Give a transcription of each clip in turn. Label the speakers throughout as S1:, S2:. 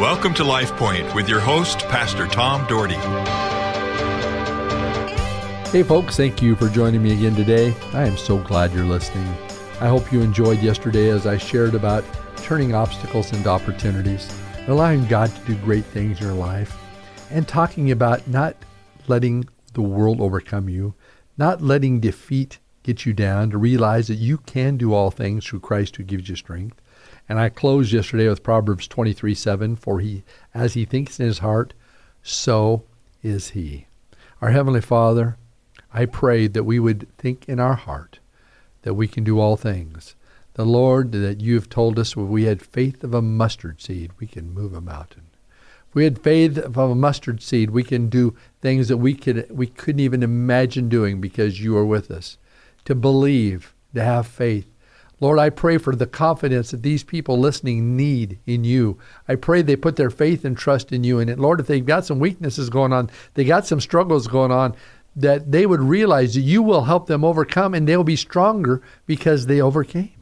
S1: Welcome to Life Point with your host, Pastor Tom Dougherty.
S2: Hey, folks, thank you for joining me again today. I am so glad you're listening. I hope you enjoyed yesterday as I shared about turning obstacles into opportunities, allowing God to do great things in your life, and talking about not letting the world overcome you, not letting defeat get you down, to realize that you can do all things through Christ who gives you strength. And I closed yesterday with Proverbs 23 7 For he, as he thinks in his heart, so is he. Our Heavenly Father, I prayed that we would think in our heart that we can do all things. The Lord, that you have told us, if we had faith of a mustard seed, we can move a mountain. If we had faith of a mustard seed, we can do things that we could we couldn't even imagine doing because you are with us to believe, to have faith. Lord, I pray for the confidence that these people listening need in you. I pray they put their faith and trust in you. And Lord, if they've got some weaknesses going on, they got some struggles going on, that they would realize that you will help them overcome and they'll be stronger because they overcame.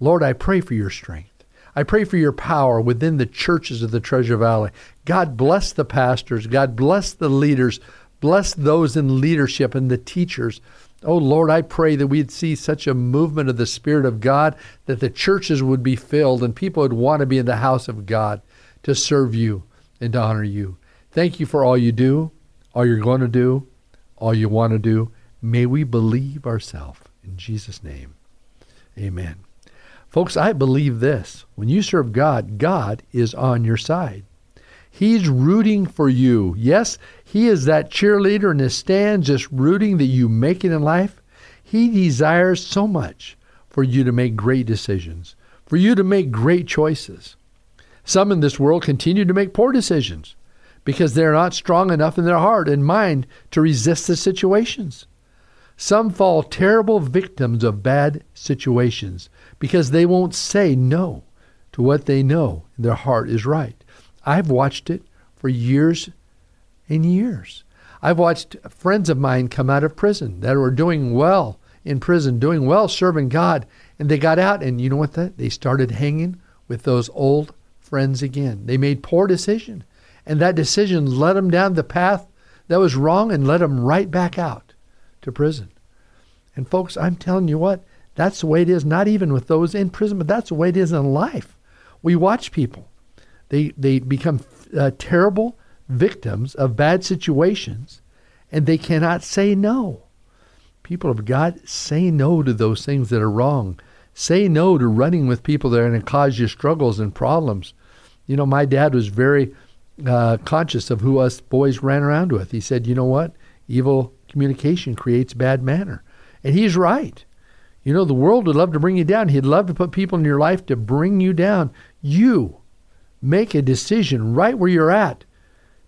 S2: Lord, I pray for your strength. I pray for your power within the churches of the Treasure Valley. God bless the pastors. God bless the leaders. Bless those in leadership and the teachers. Oh Lord, I pray that we'd see such a movement of the Spirit of God that the churches would be filled and people would want to be in the house of God to serve you and to honor you. Thank you for all you do, all you're going to do, all you want to do. May we believe ourselves. In Jesus' name, amen. Folks, I believe this. When you serve God, God is on your side. He's rooting for you. Yes, He is that cheerleader in the stand just rooting that you make it in life. He desires so much for you to make great decisions, for you to make great choices. Some in this world continue to make poor decisions because they're not strong enough in their heart and mind to resist the situations. Some fall terrible victims of bad situations because they won't say no to what they know in their heart is right. I've watched it for years and years. I've watched friends of mine come out of prison that were doing well in prison, doing well serving God, and they got out and you know what that they started hanging with those old friends again. They made poor decision, and that decision led them down the path that was wrong and led them right back out to prison. And folks, I'm telling you what, that's the way it is not even with those in prison, but that's the way it is in life. We watch people they, they become uh, terrible victims of bad situations and they cannot say no. People of God, say no to those things that are wrong. Say no to running with people that are going to cause you struggles and problems. You know, my dad was very uh, conscious of who us boys ran around with. He said, you know what? Evil communication creates bad manner. And he's right. You know, the world would love to bring you down. He'd love to put people in your life to bring you down. You make a decision right where you're at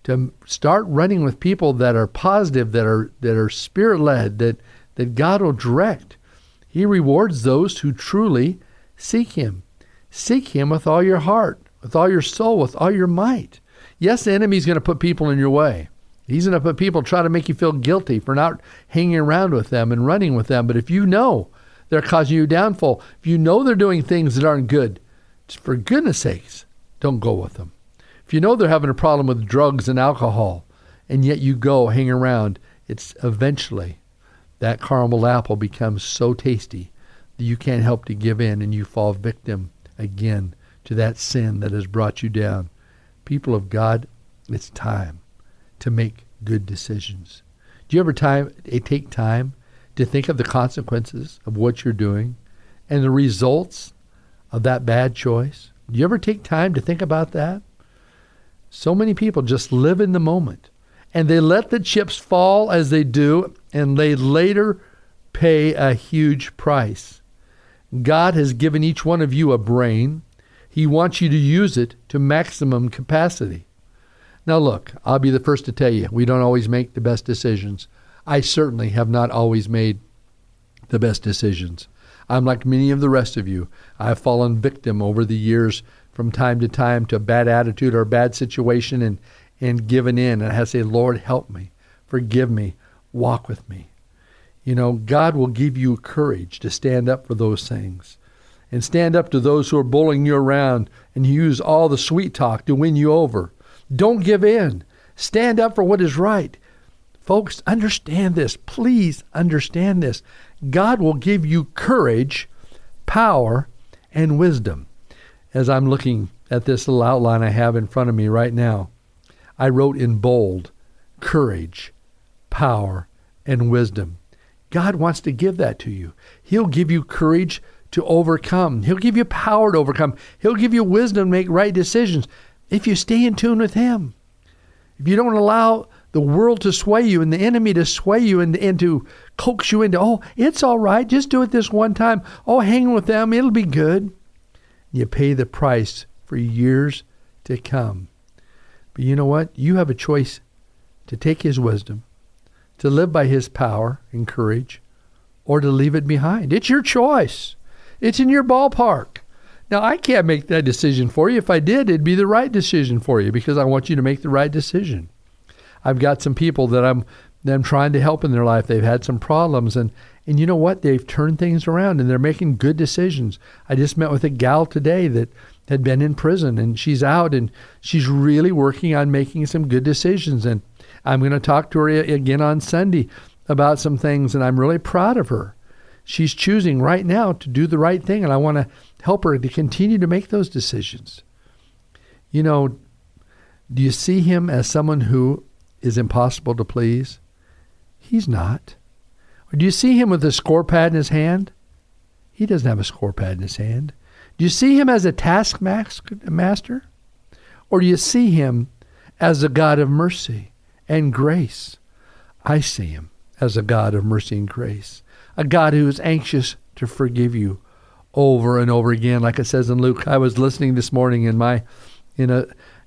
S2: to start running with people that are positive, that are that are spirit led, that that God will direct. He rewards those who truly seek Him. Seek Him with all your heart, with all your soul, with all your might. Yes, the enemy's going to put people in your way. He's going to put people try to make you feel guilty for not hanging around with them and running with them. But if you know they're causing you downfall, if you know they're doing things that aren't good, for goodness sakes, don't go with them. If you know they're having a problem with drugs and alcohol, and yet you go hang around, it's eventually that caramel apple becomes so tasty that you can't help to give in and you fall victim again to that sin that has brought you down. People of God, it's time to make good decisions. Do you ever time eh, take time to think of the consequences of what you're doing and the results of that bad choice? Do you ever take time to think about that? So many people just live in the moment and they let the chips fall as they do, and they later pay a huge price. God has given each one of you a brain. He wants you to use it to maximum capacity. Now, look, I'll be the first to tell you, we don't always make the best decisions. I certainly have not always made the best decisions. I'm like many of the rest of you. I've fallen victim over the years from time to time to a bad attitude or a bad situation and, and given in. And I say, Lord, help me, forgive me, walk with me. You know, God will give you courage to stand up for those things. and stand up to those who are bullying you around and use all the sweet talk to win you over. Don't give in. Stand up for what is right. Folks, understand this. Please understand this. God will give you courage, power, and wisdom. As I'm looking at this little outline I have in front of me right now, I wrote in bold courage, power, and wisdom. God wants to give that to you. He'll give you courage to overcome. He'll give you power to overcome. He'll give you wisdom to make right decisions if you stay in tune with Him. If you don't allow the world to sway you and the enemy to sway you and, and to coax you into, oh, it's all right, just do it this one time. Oh, hang with them, it'll be good. You pay the price for years to come. But you know what? You have a choice to take His wisdom, to live by His power and courage, or to leave it behind. It's your choice. It's in your ballpark. Now, I can't make that decision for you. If I did, it'd be the right decision for you because I want you to make the right decision. I've got some people that I'm that I'm trying to help in their life. They've had some problems and and you know what? They've turned things around and they're making good decisions. I just met with a gal today that had been in prison and she's out and she's really working on making some good decisions and I'm going to talk to her again on Sunday about some things and I'm really proud of her. She's choosing right now to do the right thing and I want to help her to continue to make those decisions. You know, do you see him as someone who is impossible to please? He's not. Or do you see him with a score pad in his hand? He doesn't have a score pad in his hand. Do you see him as a taskmaster? Or do you see him as a God of mercy and grace? I see him as a God of mercy and grace, a God who is anxious to forgive you over and over again. Like it says in Luke, I was listening this morning in my, in a,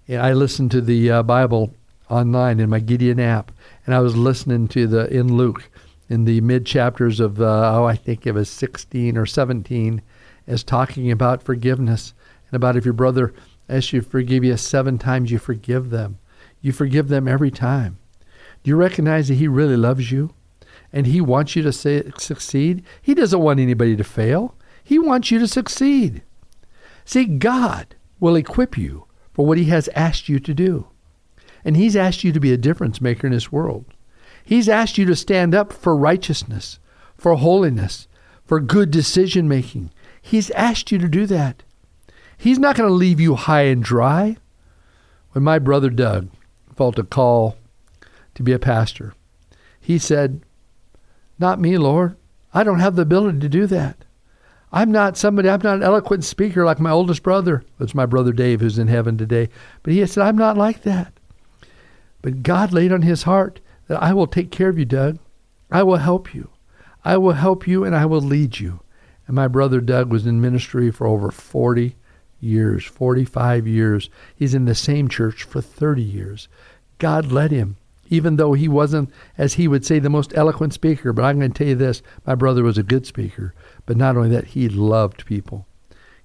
S2: I listened to the uh, Bible online in my Gideon app, and I was listening to the in Luke in the mid chapters of uh, oh I think it was 16 or 17 as talking about forgiveness and about if your brother asks you forgive you seven times you forgive them. You forgive them every time. Do you recognize that he really loves you and he wants you to say, succeed? He doesn't want anybody to fail. He wants you to succeed. See god will equip you for what he has asked you to do and He's asked you to be a difference maker in this world. He's asked you to stand up for righteousness, for holiness, for good decision making. He's asked you to do that. He's not going to leave you high and dry. When my brother Doug felt a call to be a pastor, he said, Not me, Lord. I don't have the ability to do that. I'm not somebody, I'm not an eloquent speaker like my oldest brother. It's my brother Dave who's in heaven today. But he said, I'm not like that. But God laid on his heart that I will take care of you, Doug. I will help you. I will help you and I will lead you. And my brother Doug was in ministry for over 40 years, 45 years. He's in the same church for 30 years. God led him, even though he wasn't, as he would say, the most eloquent speaker. But I'm going to tell you this my brother was a good speaker. But not only that, he loved people.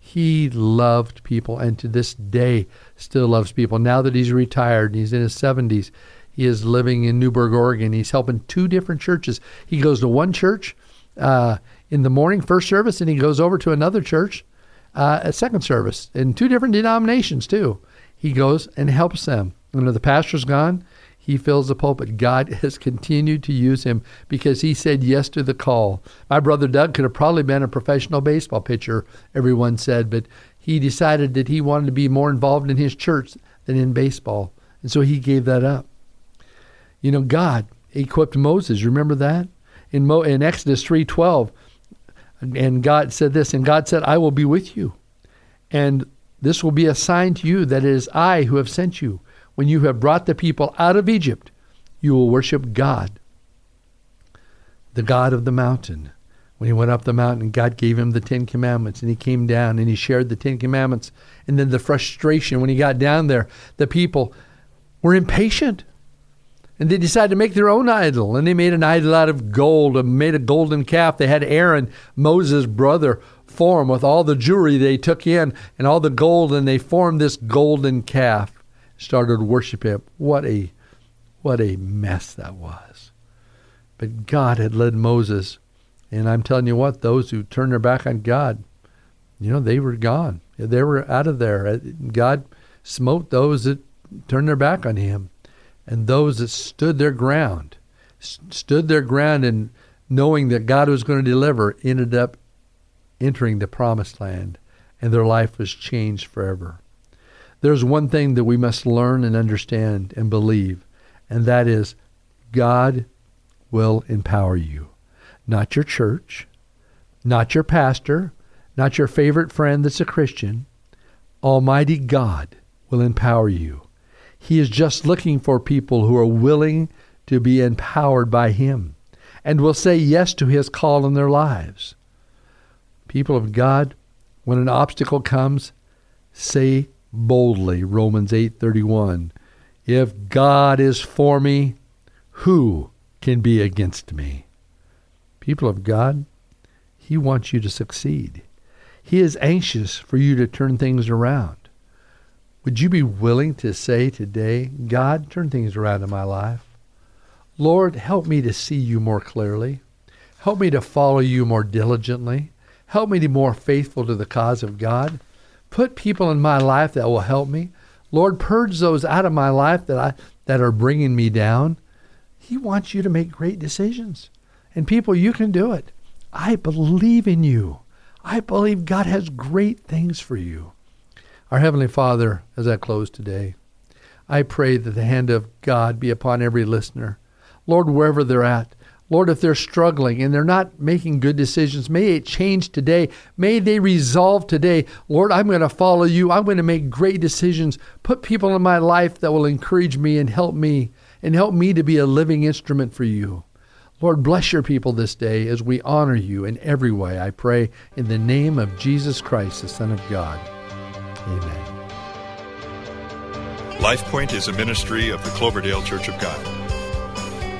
S2: He loved people, and to this day still loves people. Now that he's retired, and he's in his 70s. He is living in Newberg, Oregon. He's helping two different churches. He goes to one church uh, in the morning, first service, and he goes over to another church uh, at second service in two different denominations, too. He goes and helps them. When the pastor's gone, he fills the pulpit. God has continued to use him because he said yes to the call. My brother Doug could have probably been a professional baseball pitcher, everyone said, but he decided that he wanted to be more involved in his church than in baseball. And so he gave that up. You know, God equipped Moses. Remember that? In, Mo, in Exodus 3.12, and God said this, and God said, I will be with you. And this will be a sign to you that it is I who have sent you. When you have brought the people out of Egypt, you will worship God, the God of the mountain. When he went up the mountain, God gave him the Ten Commandments, and he came down and he shared the Ten Commandments. And then the frustration when he got down there, the people were impatient. And they decided to make their own idol. And they made an idol out of gold and made a golden calf. They had Aaron, Moses' brother, form with all the jewelry they took in and all the gold, and they formed this golden calf started worshiping him. What a what a mess that was. But God had led Moses, and I'm telling you what, those who turn their back on God, you know, they were gone. They were out of there. Uh, God smote those that turned their back on him and those that stood their ground, stood their ground and knowing that God was going to deliver, ended up entering the promised land and their life was changed forever. There's one thing that we must learn and understand and believe, and that is God will empower you. Not your church, not your pastor, not your favorite friend that's a Christian. Almighty God will empower you. He is just looking for people who are willing to be empowered by Him and will say yes to His call in their lives. People of God, when an obstacle comes, say boldly Romans 8:31, if God is for me, who can be against me? People of God, he wants you to succeed. He is anxious for you to turn things around. Would you be willing to say today, God, turn things around in my life? Lord, help me to see you more clearly. Help me to follow you more diligently. Help me to be more faithful to the cause of God. Put people in my life that will help me. Lord, purge those out of my life that I that are bringing me down. He wants you to make great decisions. And people, you can do it. I believe in you. I believe God has great things for you. Our Heavenly Father, as I close today, I pray that the hand of God be upon every listener. Lord, wherever they're at, Lord, if they're struggling and they're not making good decisions, may it change today. May they resolve today, Lord, I'm going to follow you. I'm going to make great decisions. Put people in my life that will encourage me and help me and help me to be a living instrument for you. Lord, bless your people this day as we honor you in every way. I pray in the name of Jesus Christ, the Son of God. Amen.
S1: LifePoint is a ministry of the Cloverdale Church of God.